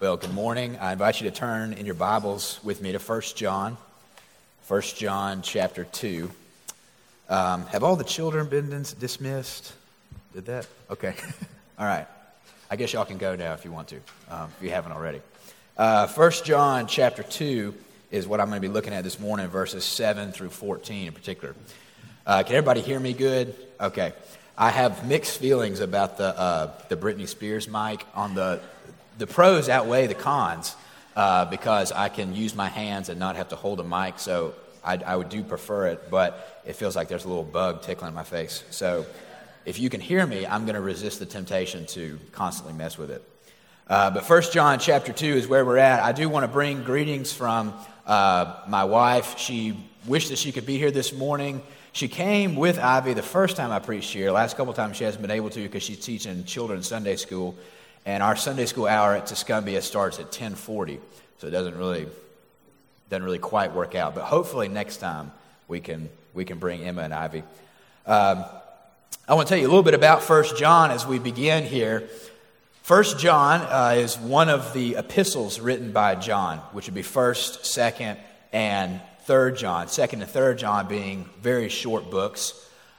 Well, good morning. I invite you to turn in your Bibles with me to 1 John, 1 John chapter 2. Um, have all the children been dis- dismissed? Did that? Okay. all right. I guess y'all can go now if you want to, um, if you haven't already. Uh, 1 John chapter 2 is what I'm going to be looking at this morning, verses 7 through 14 in particular. Uh, can everybody hear me good? Okay. I have mixed feelings about the, uh, the Britney Spears mic. On the, the pros outweigh the cons uh, because I can use my hands and not have to hold a mic. So I, I would do prefer it, but it feels like there's a little bug tickling my face. So if you can hear me, I'm going to resist the temptation to constantly mess with it. Uh, but First John chapter 2 is where we're at. I do want to bring greetings from uh, my wife. She wished that she could be here this morning. She came with Ivy the first time I preached here. Last couple times she hasn't been able to because she's teaching children's Sunday school, and our Sunday school hour at Tuscumbia starts at 10:40, so it doesn't really doesn't really quite work out. But hopefully next time we can we can bring Emma and Ivy. Um, I want to tell you a little bit about First John as we begin here. First John uh, is one of the epistles written by John, which would be First, Second, and Third John. Second and Third John being very short books.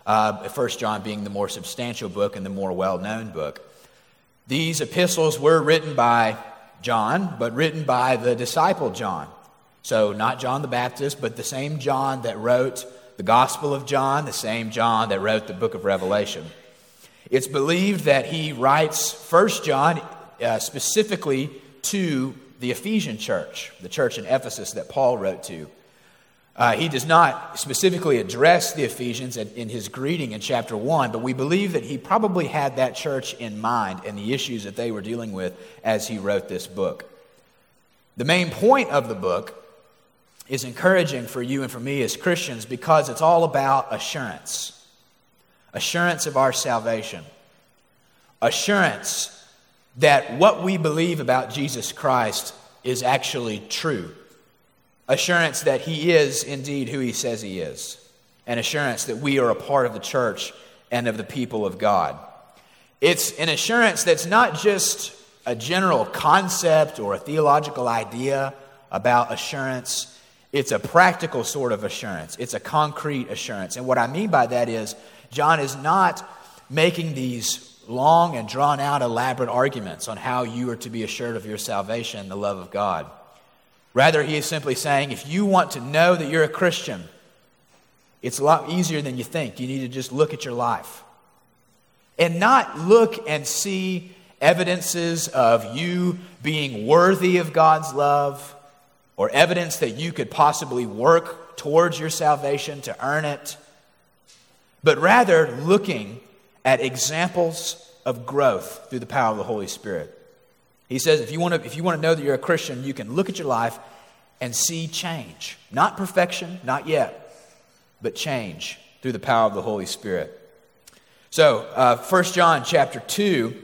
Uh, First John being the more substantial book and the more well-known book. These epistles were written by John, but written by the disciple John. So not John the Baptist, but the same John that wrote the Gospel of John, the same John that wrote the book of Revelation. It's believed that he writes First John uh, specifically to the Ephesian church, the church in Ephesus that Paul wrote to. Uh, he does not specifically address the Ephesians in, in his greeting in chapter 1, but we believe that he probably had that church in mind and the issues that they were dealing with as he wrote this book. The main point of the book is encouraging for you and for me as Christians because it's all about assurance. Assurance of our salvation, assurance that what we believe about Jesus Christ is actually true assurance that he is indeed who he says he is, and assurance that we are a part of the church and of the people of God. It's an assurance that's not just a general concept or a theological idea about assurance. It's a practical sort of assurance. It's a concrete assurance. And what I mean by that is, John is not making these long and drawn out elaborate arguments on how you are to be assured of your salvation and the love of God. Rather, he is simply saying if you want to know that you're a Christian, it's a lot easier than you think. You need to just look at your life and not look and see evidences of you being worthy of God's love or evidence that you could possibly work towards your salvation to earn it, but rather looking at examples of growth through the power of the Holy Spirit. He says if you, want to, if you want to know that you're a Christian, you can look at your life and see change. Not perfection, not yet, but change through the power of the Holy Spirit. So, uh, 1 John chapter 2,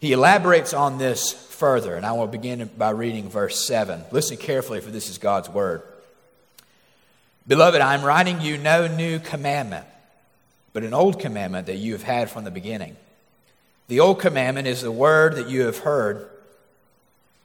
he elaborates on this further, and I will begin by reading verse 7. Listen carefully, for this is God's word. Beloved, I am writing you no new commandment, but an old commandment that you have had from the beginning. The old commandment is the word that you have heard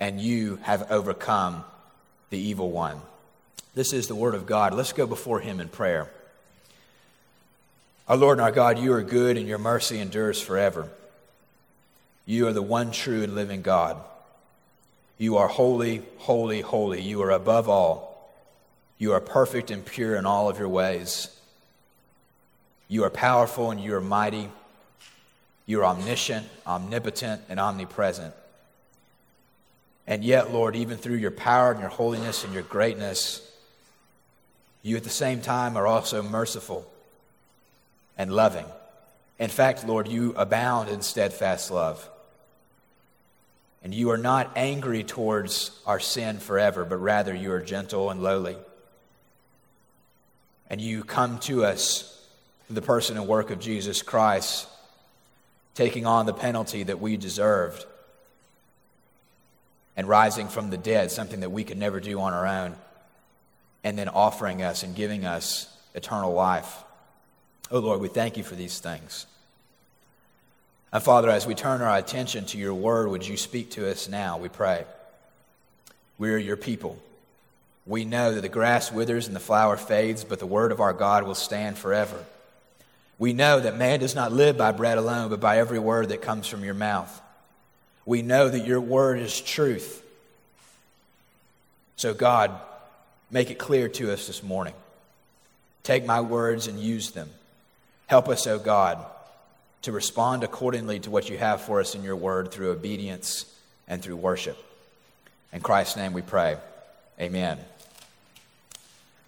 and you have overcome the evil one. This is the word of God. Let's go before him in prayer. Our Lord and our God, you are good and your mercy endures forever. You are the one true and living God. You are holy, holy, holy. You are above all. You are perfect and pure in all of your ways. You are powerful and you are mighty. You are omniscient, omnipotent, and omnipresent. And yet, Lord, even through your power and your holiness and your greatness, you at the same time are also merciful and loving. In fact, Lord, you abound in steadfast love. And you are not angry towards our sin forever, but rather you are gentle and lowly. And you come to us through the person and work of Jesus Christ, taking on the penalty that we deserved and rising from the dead, something that we could never do on our own, and then offering us and giving us eternal life. Oh Lord, we thank you for these things. And Father, as we turn our attention to your word, would you speak to us now, we pray. We are your people. We know that the grass withers and the flower fades, but the word of our God will stand forever. We know that man does not live by bread alone, but by every word that comes from your mouth. We know that your word is truth. So, God, make it clear to us this morning. Take my words and use them. Help us, O oh God to respond accordingly to what you have for us in your word through obedience and through worship. In Christ's name we pray. Amen.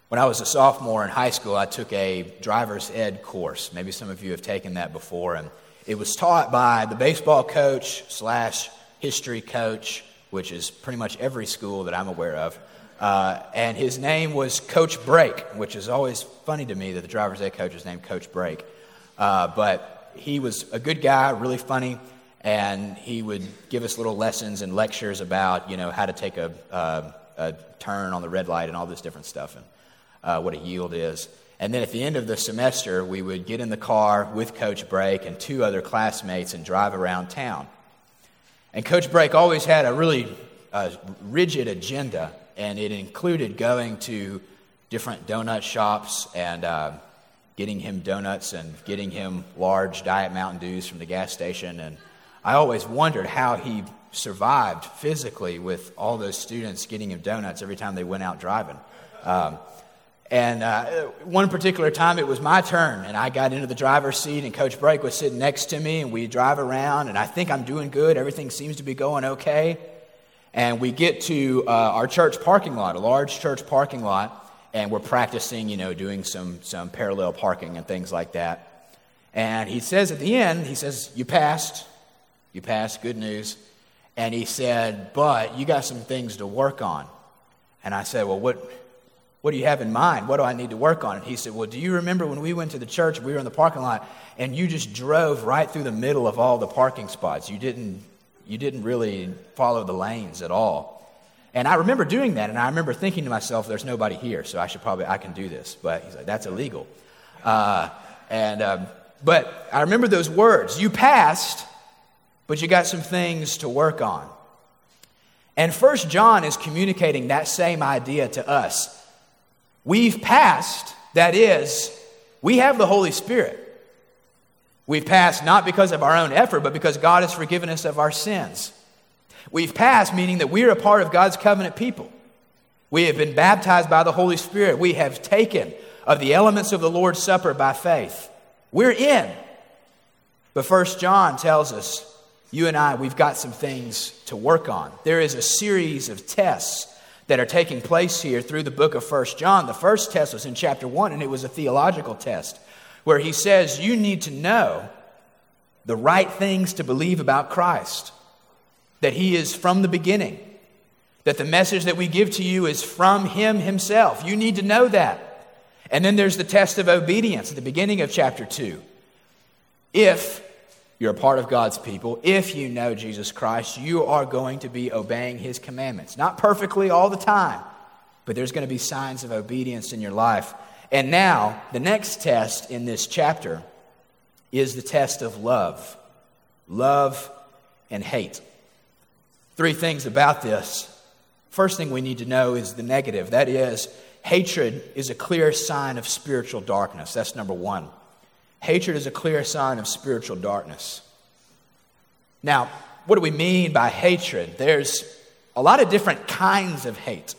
When I was a sophomore in high school, I took a driver's ed course. Maybe some of you have taken that before. And it was taught by the baseball coach slash history coach, which is pretty much every school that I'm aware of. Uh, and his name was Coach Brake, which is always funny to me that the driver's ed coach is named Coach Brake. Uh, but he was a good guy, really funny, and he would give us little lessons and lectures about, you know, how to take a, uh, a turn on the red light and all this different stuff and uh, what a yield is. And then at the end of the semester, we would get in the car with Coach Brake and two other classmates and drive around town. And Coach Brake always had a really uh, rigid agenda, and it included going to different donut shops and uh, getting him donuts and getting him large Diet Mountain Dews from the gas station. And I always wondered how he survived physically with all those students getting him donuts every time they went out driving. Um, and uh, one particular time it was my turn, and I got into the driver's seat, and Coach Brake was sitting next to me, and we drive around, and I think I'm doing good. Everything seems to be going okay. And we get to uh, our church parking lot, a large church parking lot, and we're practicing, you know, doing some, some parallel parking and things like that. And he says at the end, he says, You passed. You passed. Good news. And he said, But you got some things to work on. And I said, Well, what, what do you have in mind? What do I need to work on? And he said, Well, do you remember when we went to the church, we were in the parking lot, and you just drove right through the middle of all the parking spots? You didn't, you didn't really follow the lanes at all. And I remember doing that, and I remember thinking to myself, there's nobody here, so I should probably, I can do this. But he's like, that's illegal. Uh, and, um, but I remember those words. You passed, but you got some things to work on. And First John is communicating that same idea to us. We've passed, that is, we have the Holy Spirit. We've passed not because of our own effort, but because God has forgiven us of our sins. We've passed, meaning that we are a part of God's covenant people. We have been baptized by the Holy Spirit. We have taken of the elements of the Lord's Supper by faith. We're in. But First John tells us, you and I, we've got some things to work on. There is a series of tests that are taking place here through the book of First John. The first test was in chapter 1, and it was a theological test where he says you need to know the right things to believe about Christ that He is from the beginning, that the message that we give to you is from Him Himself. You need to know that. And then there's the test of obedience at the beginning of chapter 2. If you're a part of God's people, if you know Jesus Christ, you are going to be obeying His commandments. Not perfectly all the time, but there's going to be signs of obedience in your life. And now, the next test in this chapter is the test of love love and hate. Three things about this. First thing we need to know is the negative. That is, hatred is a clear sign of spiritual darkness. That's number one. Hatred is a clear sign of spiritual darkness. Now, what do we mean by hatred? There's a lot of different kinds of hate.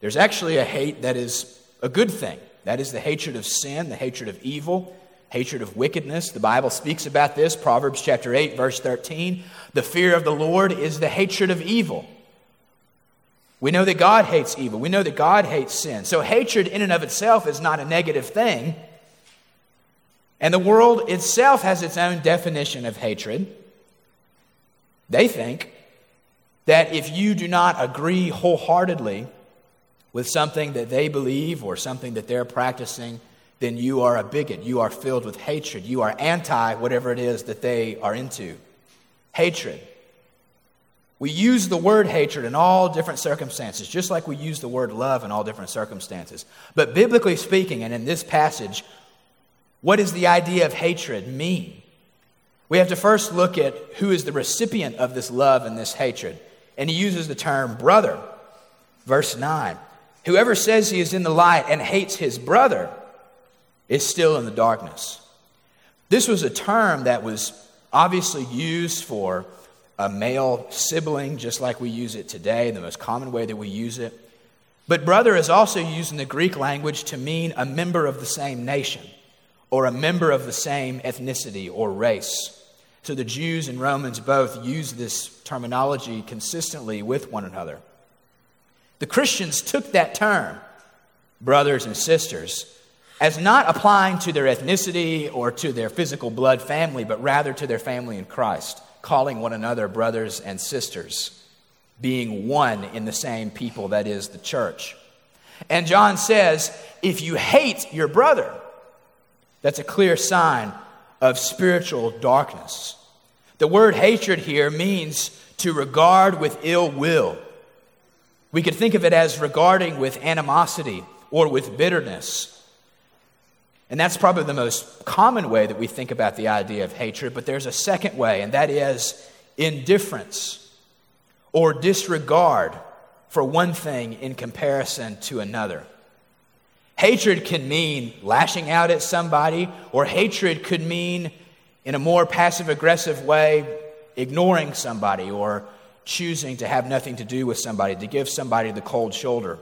There's actually a hate that is a good thing. That is the hatred of sin, the hatred of evil, hatred of wickedness. The Bible speaks about this, Proverbs chapter 8, verse 13. The fear of the Lord is the hatred of evil. We know that God hates evil. We know that God hates sin. So, hatred in and of itself is not a negative thing. And the world itself has its own definition of hatred. They think that if you do not agree wholeheartedly with something that they believe or something that they're practicing, then you are a bigot. You are filled with hatred. You are anti whatever it is that they are into. Hatred. We use the word hatred in all different circumstances, just like we use the word love in all different circumstances. But biblically speaking, and in this passage, what does the idea of hatred mean? We have to first look at who is the recipient of this love and this hatred. And he uses the term brother. Verse 9 Whoever says he is in the light and hates his brother is still in the darkness. This was a term that was obviously used for a male sibling, just like we use it today, the most common way that we use it. But brother is also used in the Greek language to mean a member of the same nation or a member of the same ethnicity or race. So the Jews and Romans both use this terminology consistently with one another. The Christians took that term, brothers and sisters, as not applying to their ethnicity or to their physical blood family, but rather to their family in Christ calling one another brothers and sisters, being one in the same people that is the church. And John says, if you hate your brother, that's a clear sign of spiritual darkness. The word hatred here means to regard with ill will. We could think of it as regarding with animosity or with bitterness. And that's probably the most common way that we think about the idea of hatred, but there's a second way, and that is indifference or disregard for one thing in comparison to another. Hatred can mean lashing out at somebody, or hatred could mean, in a more passive aggressive way, ignoring somebody or choosing to have nothing to do with somebody, to give somebody the cold shoulder.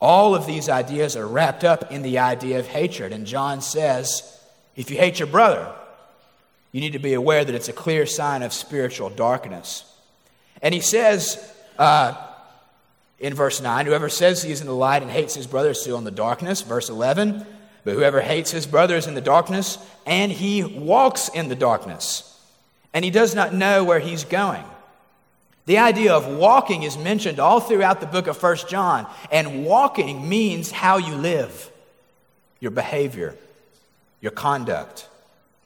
All of these ideas are wrapped up in the idea of hatred. And John says, if you hate your brother, you need to be aware that it's a clear sign of spiritual darkness. And he says uh, in verse 9, whoever says he is in the light and hates his brother is still in the darkness. Verse 11, but whoever hates his brother is in the darkness, and he walks in the darkness, and he does not know where he's going. The idea of walking is mentioned all throughout the book of First John, and walking means how you live, your behavior, your conduct.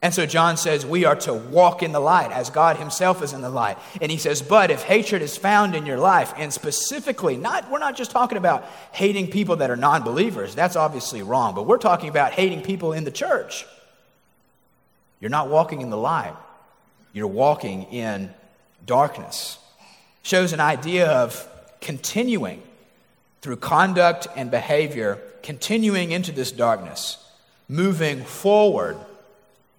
And so John says we are to walk in the light as God himself is in the light. And he says, but if hatred is found in your life, and specifically, not we're not just talking about hating people that are non-believers, that's obviously wrong, but we're talking about hating people in the church. You're not walking in the light. You're walking in darkness shows an idea of continuing through conduct and behavior, continuing into this darkness, moving forward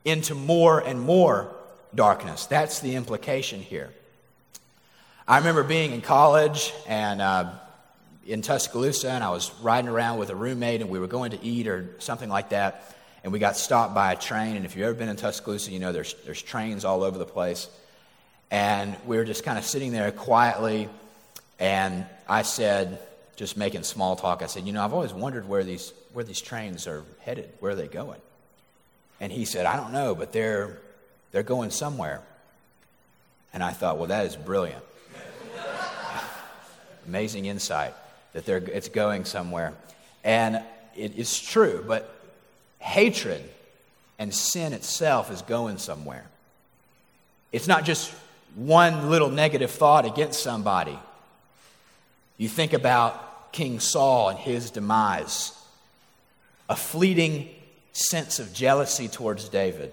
into more and more darkness. That's the implication here. I remember being in college and uh, in Tuscaloosa, and I was riding around with a roommate, and we were going to eat or something like that, and we got stopped by a train. And if you've ever been in Tuscaloosa, you know there's, there's trains all over the place. And we were just kind of sitting there quietly. And I said, just making small talk, I said, You know, I've always wondered where these, where these trains are headed. Where are they going? And he said, I don't know, but they're, they're going somewhere. And I thought, Well, that is brilliant. Amazing insight that they're, it's going somewhere. And it is true, but hatred and sin itself is going somewhere. It's not just one little negative thought against somebody. You think about King Saul and his demise, a fleeting sense of jealousy towards David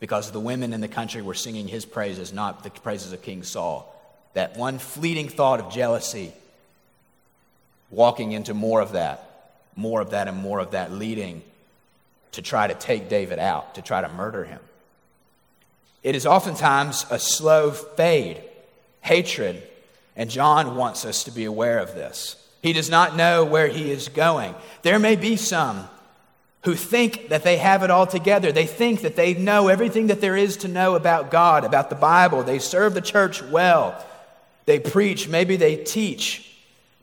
because the women in the country were singing his praises, not the praises of King Saul. That one fleeting thought of jealousy, walking into more of that, more of that, and more of that, leading to try to take David out, to try to murder him. It is oftentimes a slow fade, hatred, And John wants us to be aware of this. He does not know where he is going. There may be some who think that they have it all together. They think that they know everything that there is to know about God, about the Bible. They serve the church well. They preach. Maybe they teach.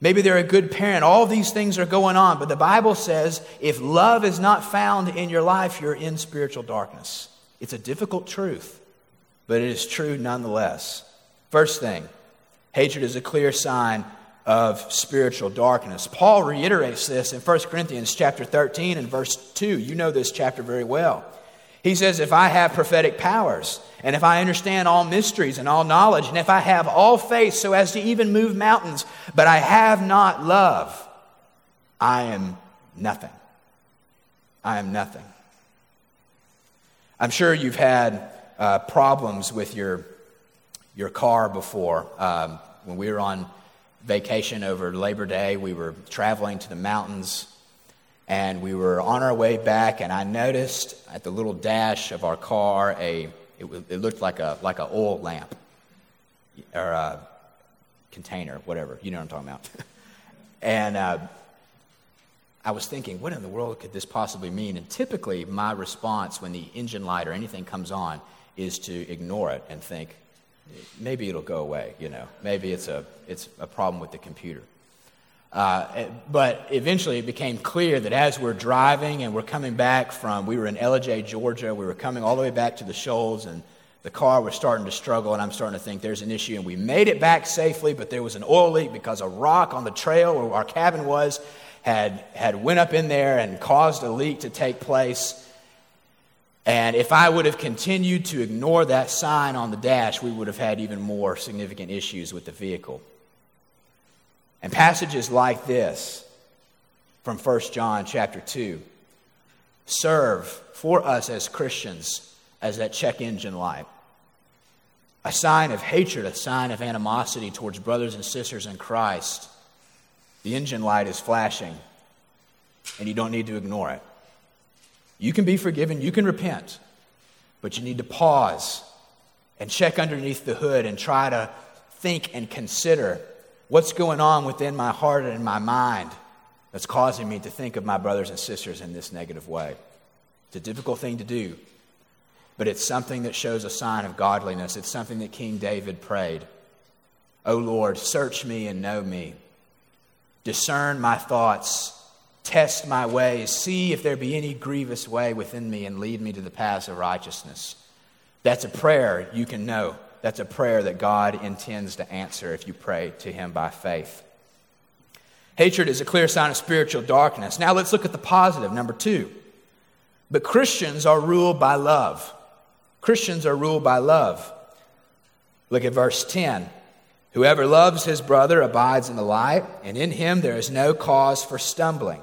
Maybe they're a good parent. All these things are going on. But the Bible says if love is not found in your life, you're in spiritual darkness. It's a difficult truth, but it is true nonetheless. First thing hatred is a clear sign of spiritual darkness. Paul reiterates this in 1 Corinthians chapter 13 and verse 2. You know this chapter very well. He says, If I have prophetic powers, and if I understand all mysteries and all knowledge, and if I have all faith so as to even move mountains, but I have not love, I am nothing. I am nothing. I'm sure you've had uh, problems with your, your car before. Um, when we were on vacation over Labor Day. We were traveling to the mountains and we were on our way back and I noticed at the little dash of our car a it, it looked like a like an oil lamp or a container, whatever. You know what I'm talking about. and uh, I was thinking, what in the world could this possibly mean? And typically, my response when the engine light or anything comes on is to ignore it and think, maybe it'll go away, you know. Maybe it's a, it's a problem with the computer. Uh, but eventually it became clear that as we're driving and we're coming back from, we were in Ellijay, Georgia, we were coming all the way back to the Shoals, and the car was starting to struggle, and I'm starting to think there's an issue. And we made it back safely, but there was an oil leak because a rock on the trail where our cabin was had, had went up in there and caused a leak to take place. And if I would have continued to ignore that sign on the dash, we would have had even more significant issues with the vehicle. And passages like this from 1 John chapter 2 serve for us as Christians as that check engine light. A sign of hatred, a sign of animosity towards brothers and sisters in Christ. The engine light is flashing, and you don't need to ignore it. You can be forgiven, you can repent, but you need to pause and check underneath the hood and try to think and consider what's going on within my heart and my mind that's causing me to think of my brothers and sisters in this negative way. It's a difficult thing to do, but it's something that shows a sign of godliness. It's something that King David prayed. O Lord, search me and know me. Discern my thoughts Test my ways, see if there be any grievous way within me, and lead me to the paths of righteousness. That's a prayer you can know. That's a prayer that God intends to answer if you pray to Him by faith. Hatred is a clear sign of spiritual darkness. Now let's look at the positive, number two. But Christians are ruled by love. Christians are ruled by love. Look at verse 10. Whoever loves his brother abides in the light, and in him there is no cause for stumbling.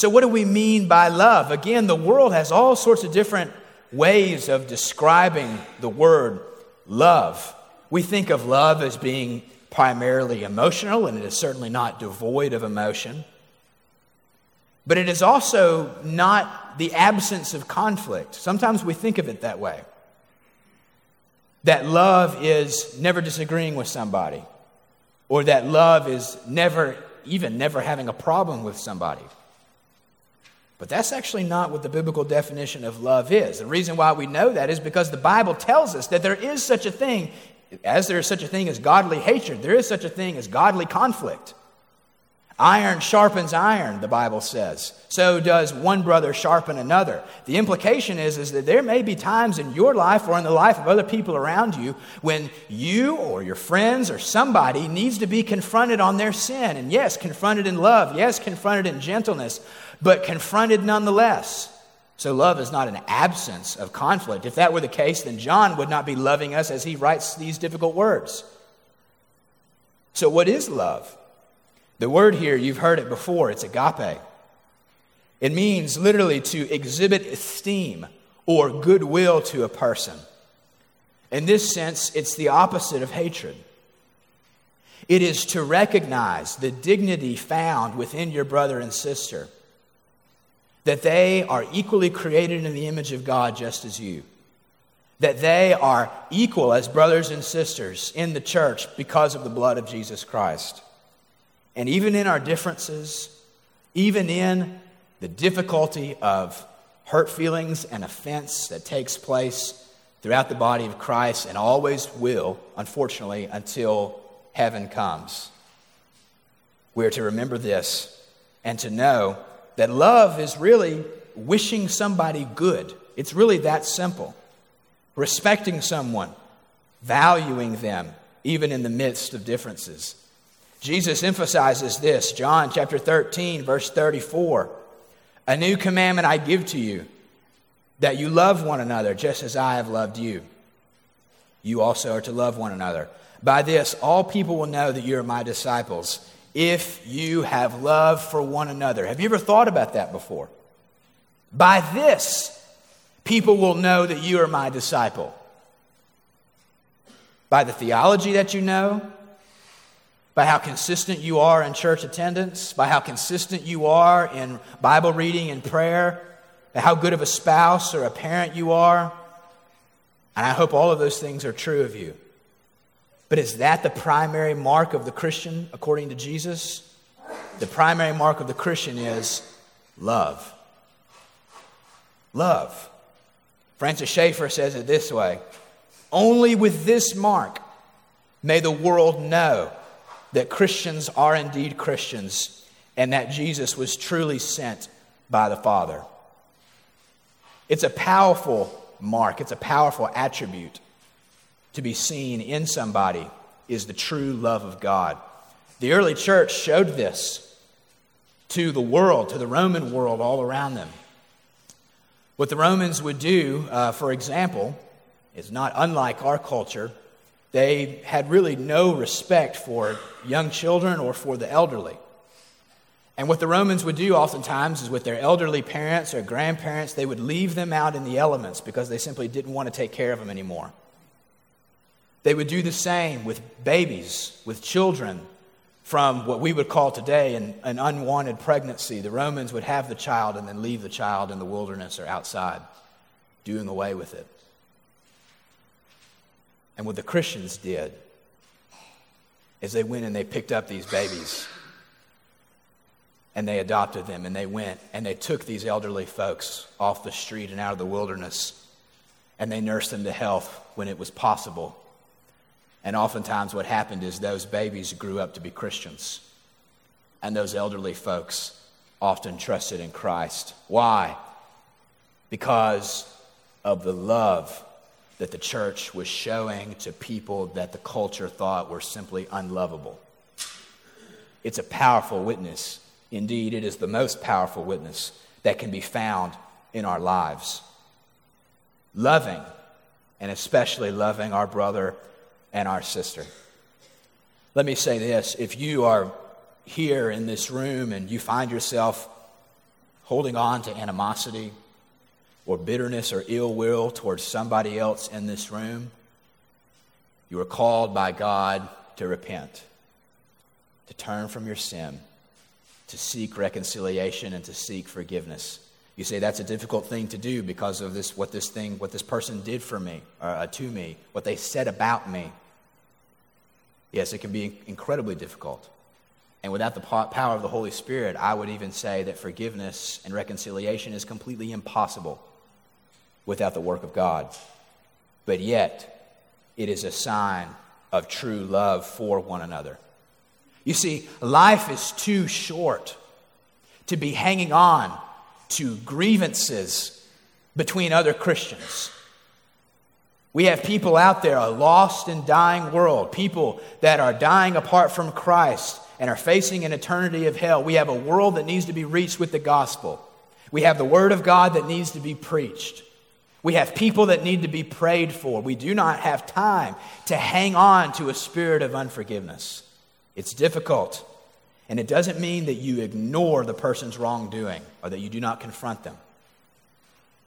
So, what do we mean by love? Again, the world has all sorts of different ways of describing the word love. We think of love as being primarily emotional, and it is certainly not devoid of emotion. But it is also not the absence of conflict. Sometimes we think of it that way. That love is never disagreeing with somebody, or that love is never, even never having a problem with somebody. But that's actually not what the biblical definition of love is. The reason why we know that is because the Bible tells us that there is such a thing, as there is such a thing as godly hatred, there is such a thing as godly conflict. Iron sharpens iron, the Bible says. So does one brother sharpen another. The implication is, is that there may be times in your life or in the life of other people around you when you or your friends or somebody needs to be confronted on their sin. And yes, confronted in love. Yes, confronted in gentleness, but confronted nonetheless. So love is not an absence of conflict. If that were the case, then John would not be loving us as he writes these difficult words. So, what is love? The word here, you've heard it before, it's agape. It means literally to exhibit esteem or goodwill to a person. In this sense, it's the opposite of hatred. It is to recognize the dignity found within your brother and sister, that they are equally created in the image of God just as you, that they are equal as brothers and sisters in the church because of the blood of Jesus Christ. And even in our differences, even in the difficulty of hurt feelings and offense that takes place throughout the body of Christ and always will, unfortunately, until heaven comes. We're to remember this and to know that love is really wishing somebody good. It's really that simple respecting someone, valuing them, even in the midst of differences. Jesus emphasizes this, John chapter 13, verse 34. A new commandment I give to you, that you love one another just as I have loved you. You also are to love one another. By this, all people will know that you are my disciples, if you have love for one another. Have you ever thought about that before? By this, people will know that you are my disciple. By the theology that you know, by how consistent you are in church attendance, by how consistent you are in Bible reading and prayer, by how good of a spouse or a parent you are. And I hope all of those things are true of you. But is that the primary mark of the Christian according to Jesus? The primary mark of the Christian is love. Love. Francis Schaeffer says it this way Only with this mark may the world know that Christians are indeed Christians and that Jesus was truly sent by the Father. It's a powerful mark, it's a powerful attribute to be seen in somebody is the true love of God. The early church showed this to the world, to the Roman world all around them. What the Romans would do, uh, for example, is not unlike our culture. They had really no respect for young children or for the elderly. And what the Romans would do oftentimes is with their elderly parents or grandparents, they would leave them out in the elements because they simply didn't want to take care of them anymore. They would do the same with babies, with children from what we would call today an, an, unwanted pregnancy. The Romans would have the child and then leave the child in the wilderness or outside, doing away with it. And what the Christians did is they went and they picked up these babies and they adopted them and they went and they took these elderly folks off the street and out of the wilderness and they nursed them to health when it was possible and oftentimes, what happened is those babies grew up to be Christians. And those elderly folks often trusted in Christ. Why? Because of the love that the church was showing to people that the culture thought were simply unlovable. It's a powerful witness. Indeed, it is the most powerful witness that can be found in our lives. Loving, and especially loving our brother and our sister. Let me say this if you are here in this room and you find yourself holding on to animosity or bitterness or ill will towards somebody else in this room, you are called by God to repent, to turn from your sin, to seek reconciliation, and to seek forgiveness. You say that's a difficult thing to do because of this, what this thing, what this person did for me, or uh, to me, what they said about me. Yes, it can be incredibly difficult. And without the power of the Holy Spirit, I would even say that forgiveness and reconciliation is completely impossible without the work of God. But yet, it is a sign of true love for one another. You see, life is too short to be hanging on to grievances between other Christians. We have people out there, a lost and dying world, people that are dying apart from Christ and are facing an eternity of hell. We have a world that needs to be reached with the gospel. We have the word of God that needs to be preached. We have people that need to be prayed for. We do not have time to hang on to a spirit of unforgiveness. It's difficult. And it doesn't mean that you ignore the person's wrongdoing or that you do not confront them,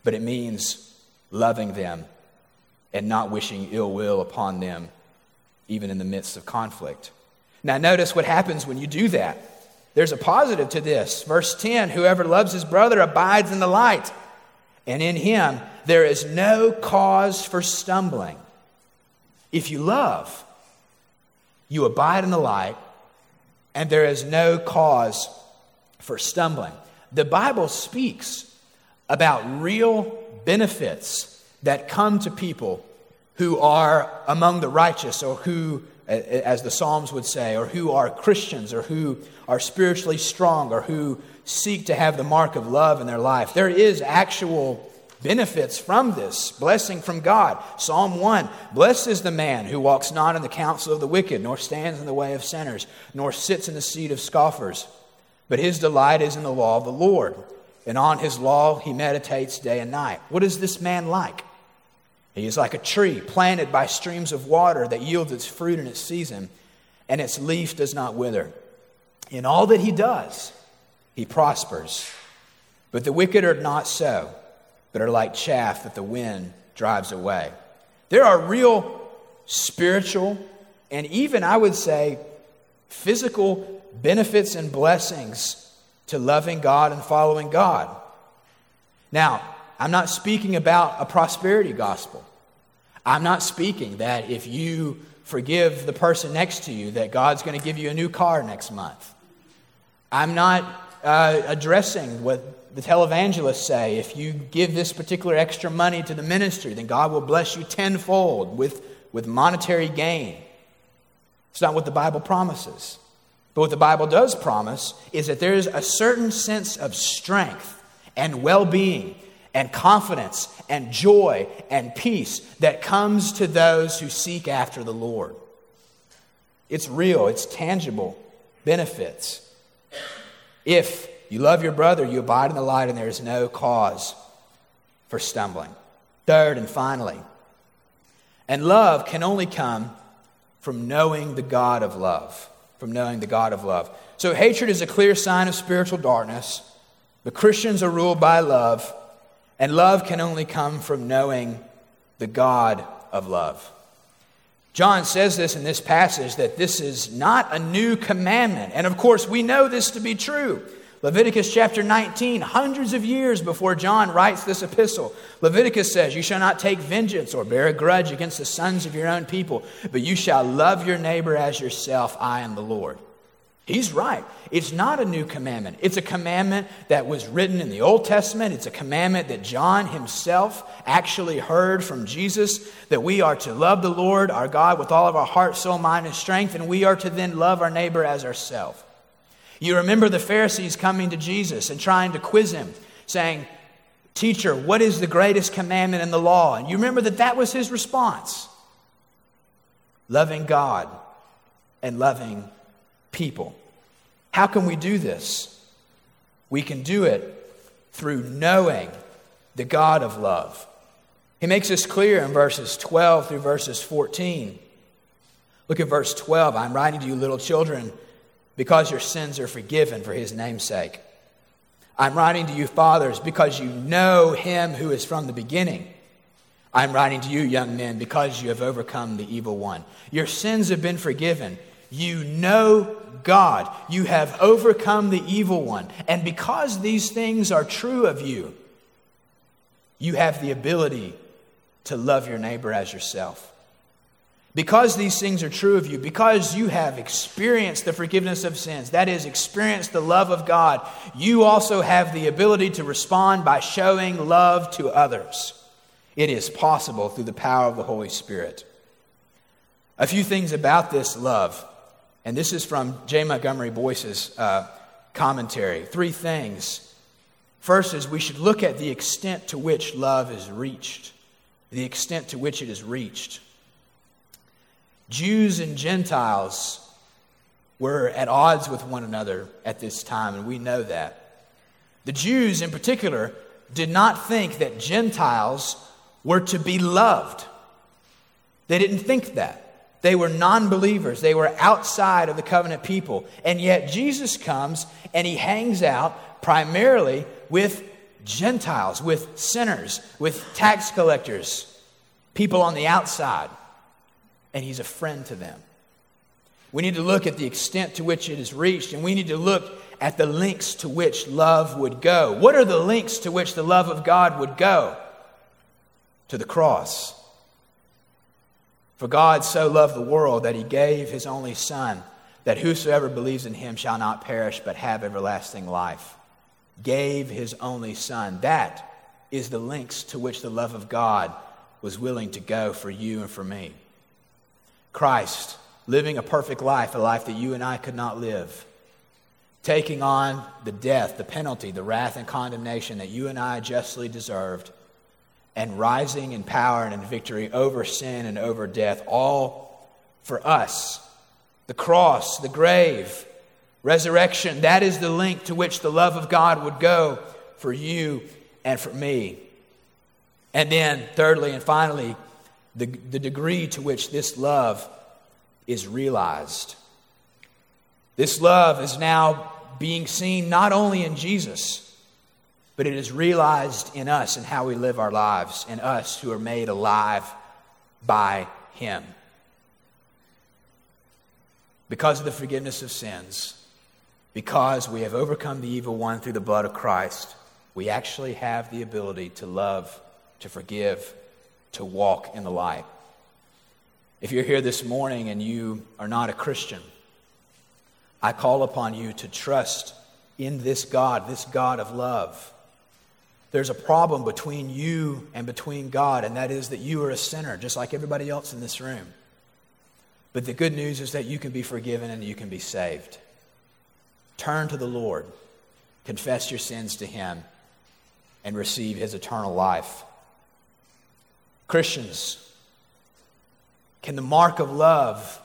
but it means loving them and not wishing ill will upon them, even in the midst of conflict. Now, notice what happens when you do that. There's a positive to this. Verse 10 Whoever loves his brother abides in the light, and in him there is no cause for stumbling. If you love, you abide in the light, and there is no cause for stumbling. The Bible speaks about real benefits that come to people who are among the righteous or who, as the Psalms would say, or who are Christians or who are spiritually strong or who seek to have the mark of love in their life. There is actual benefits from this blessing from God. Psalm 1 Blessed is the man who walks not in the counsel of the wicked, nor stands in the way of sinners, nor sits in the seat of scoffers. But his delight is in the law of the Lord, and on his law he meditates day and night. What is this man like? He is like a tree planted by streams of water that yields its fruit in its season, and its leaf does not wither. In all that he does, he prospers. But the wicked are not so, but are like chaff that the wind drives away. There are real spiritual and even, I would say, physical benefits and blessings to loving God and following God. Now, I'm not speaking about a prosperity gospel. I'm not speaking that if you forgive the person next to you, that God's going to give you a new car next month. I'm not uh, addressing what the televangelists say. If you give this particular extra money to the ministry, then God will bless you tenfold with, with monetary gain. It's not what the Bible promises. But what the Bible does promise is that there is a certain sense of strength and well being and confidence and joy and peace that comes to those who seek after the Lord. It's real, it's tangible benefits. If you love your brother, you abide in the light, and there is no cause for stumbling. Third and finally, and love can only come from knowing the God of love. From knowing the God of love. So, hatred is a clear sign of spiritual darkness. The Christians are ruled by love, and love can only come from knowing the God of love. John says this in this passage that this is not a new commandment. And of course, we know this to be true. Leviticus chapter 19, hundreds of years before John writes this epistle, Leviticus says, You shall not take vengeance or bear a grudge against the sons of your own people, but you shall love your neighbor as yourself. I am the Lord. He's right. It's not a new commandment. It's a commandment that was written in the Old Testament. It's a commandment that John himself actually heard from Jesus that we are to love the Lord our God with all of our heart, soul, mind, and strength, and we are to then love our neighbor as ourselves. You remember the Pharisees coming to Jesus and trying to quiz him, saying, Teacher, what is the greatest commandment in the law? And you remember that that was his response loving God and loving people. How can we do this? We can do it through knowing the God of love. He makes this clear in verses 12 through verses 14. Look at verse 12. I'm writing to you, little children, because your sins are forgiven for his name's sake. I'm writing to you, fathers, because you know him who is from the beginning. I'm writing to you, young men, because you have overcome the evil one. Your sins have been forgiven. You know God. You have overcome the evil one. And because these things are true of you, you have the ability to love your neighbor as yourself. Because these things are true of you, because you have experienced the forgiveness of sins, that is, experienced the love of God, you also have the ability to respond by showing love to others. It is possible through the power of the Holy Spirit. A few things about this love. And this is from J. Montgomery Boice's uh, commentary. Three things. First is we should look at the extent to which love is reached, the extent to which it is reached. Jews and Gentiles were at odds with one another at this time, and we know that. The Jews, in particular, did not think that Gentiles were to be loved. They didn't think that. They were non believers. They were outside of the covenant people. And yet Jesus comes and he hangs out primarily with Gentiles, with sinners, with tax collectors, people on the outside. And he's a friend to them. We need to look at the extent to which it is reached, and we need to look at the links to which love would go. What are the links to which the love of God would go? to the cross. For God so loved the world that he gave his only Son, that whosoever believes in him shall not perish but have everlasting life. Gave his only Son. That is the lengths to which the love of God was willing to go for you and for me. Christ, living a perfect life, a life that you and I could not live, taking on the death, the penalty, the wrath, and condemnation that you and I justly deserved and rising in power and in victory over sin and over death, all for us. The cross, the grave, resurrection, that is the link to which the love of God would go for you and for me. And then, thirdly and finally, the, the degree to which this love is realized. This love is now being seen not only in Jesus but it is realized in us and how we live our lives, in us who are made alive by Him. Because of the forgiveness of sins, because we have overcome the evil one through the blood of Christ, we actually have the ability to love, to forgive, to walk in the light. If you're here this morning and you are not a Christian, I call upon you to trust in this God, this God of love there's a problem between you and between God, and that is that you are a sinner, just like everybody else in this room. But the good news is that you can be forgiven and you can be saved. Turn to the Lord, confess your sins to Him, and receive His eternal life. Christians, can the mark of love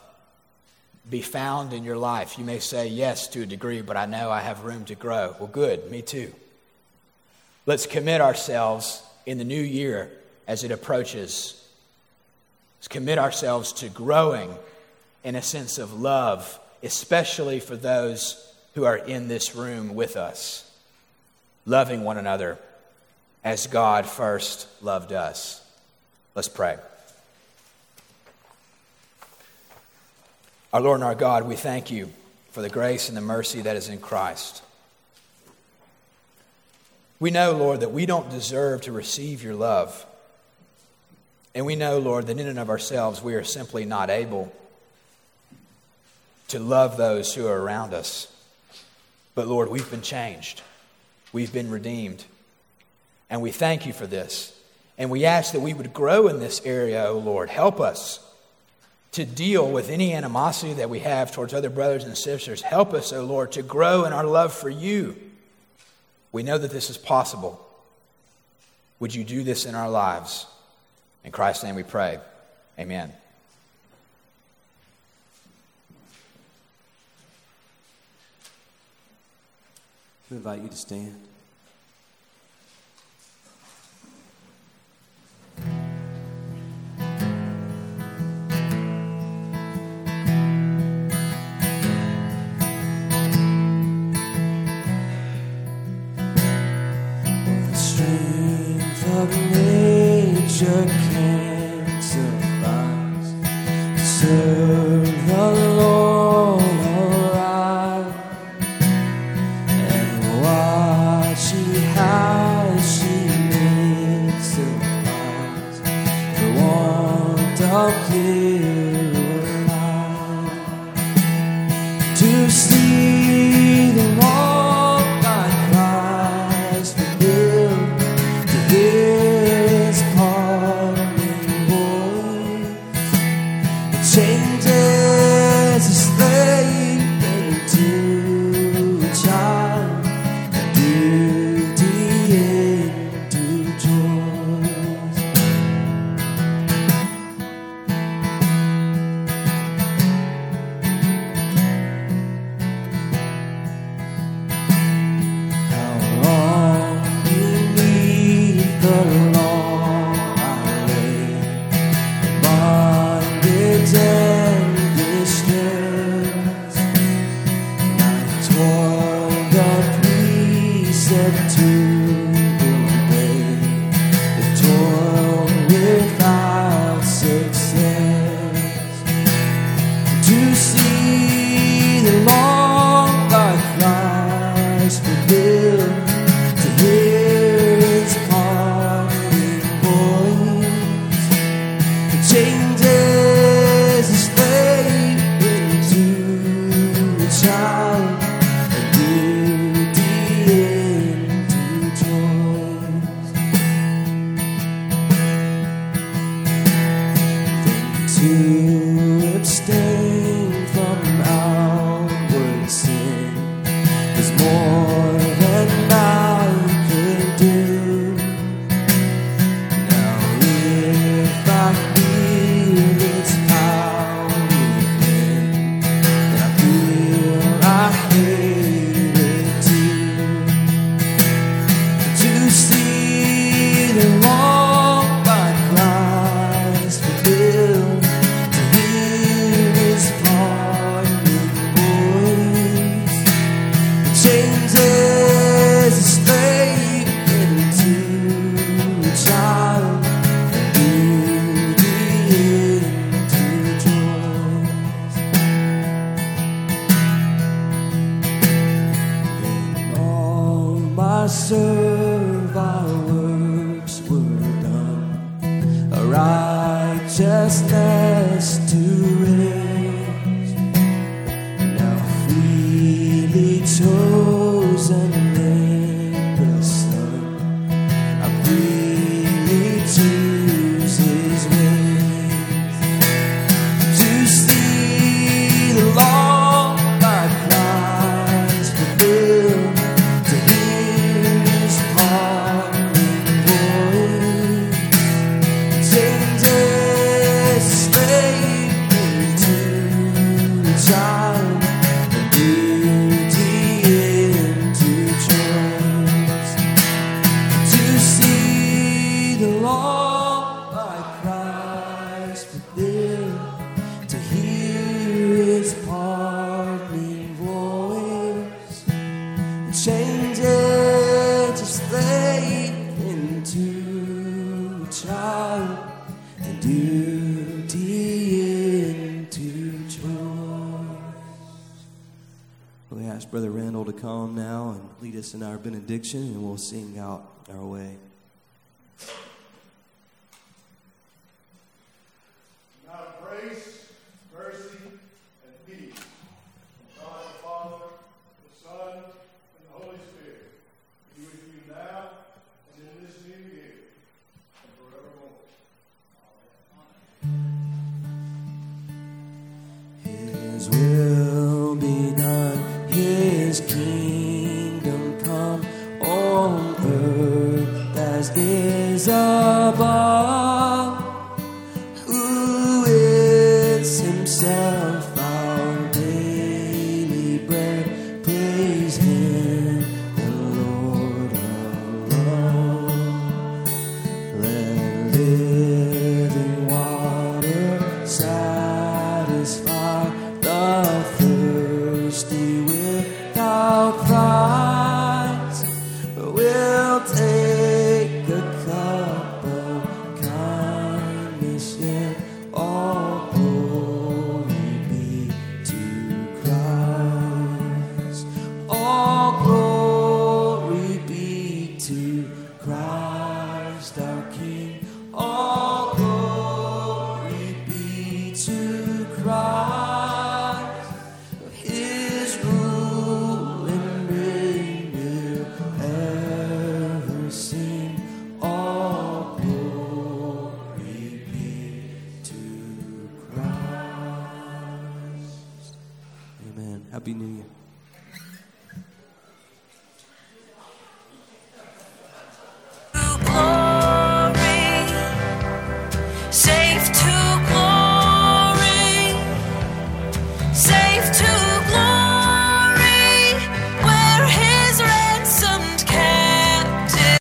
be found in your life? You may say yes to a degree, but I know I have room to grow. Well, good, me too. Let's commit ourselves in the new year as it approaches. Let's commit ourselves to growing in a sense of love, especially for those who are in this room with us, loving one another as God first loved us. Let's pray. Our Lord and our God, we thank you for the grace and the mercy that is in Christ. We know, Lord, that we don't deserve to receive your love. And we know, Lord, that in and of ourselves we are simply not able to love those who are around us. But Lord, we've been changed, we've been redeemed. And we thank you for this. And we ask that we would grow in this area, O oh Lord. Help us to deal with any animosity that we have towards other brothers and sisters. Help us, O oh Lord, to grow in our love for you we know that this is possible. Would you do this in our lives? In Christ's name we pray. Amen. We invite you to stand. come now and lead us in our benediction, and we'll sing out our way.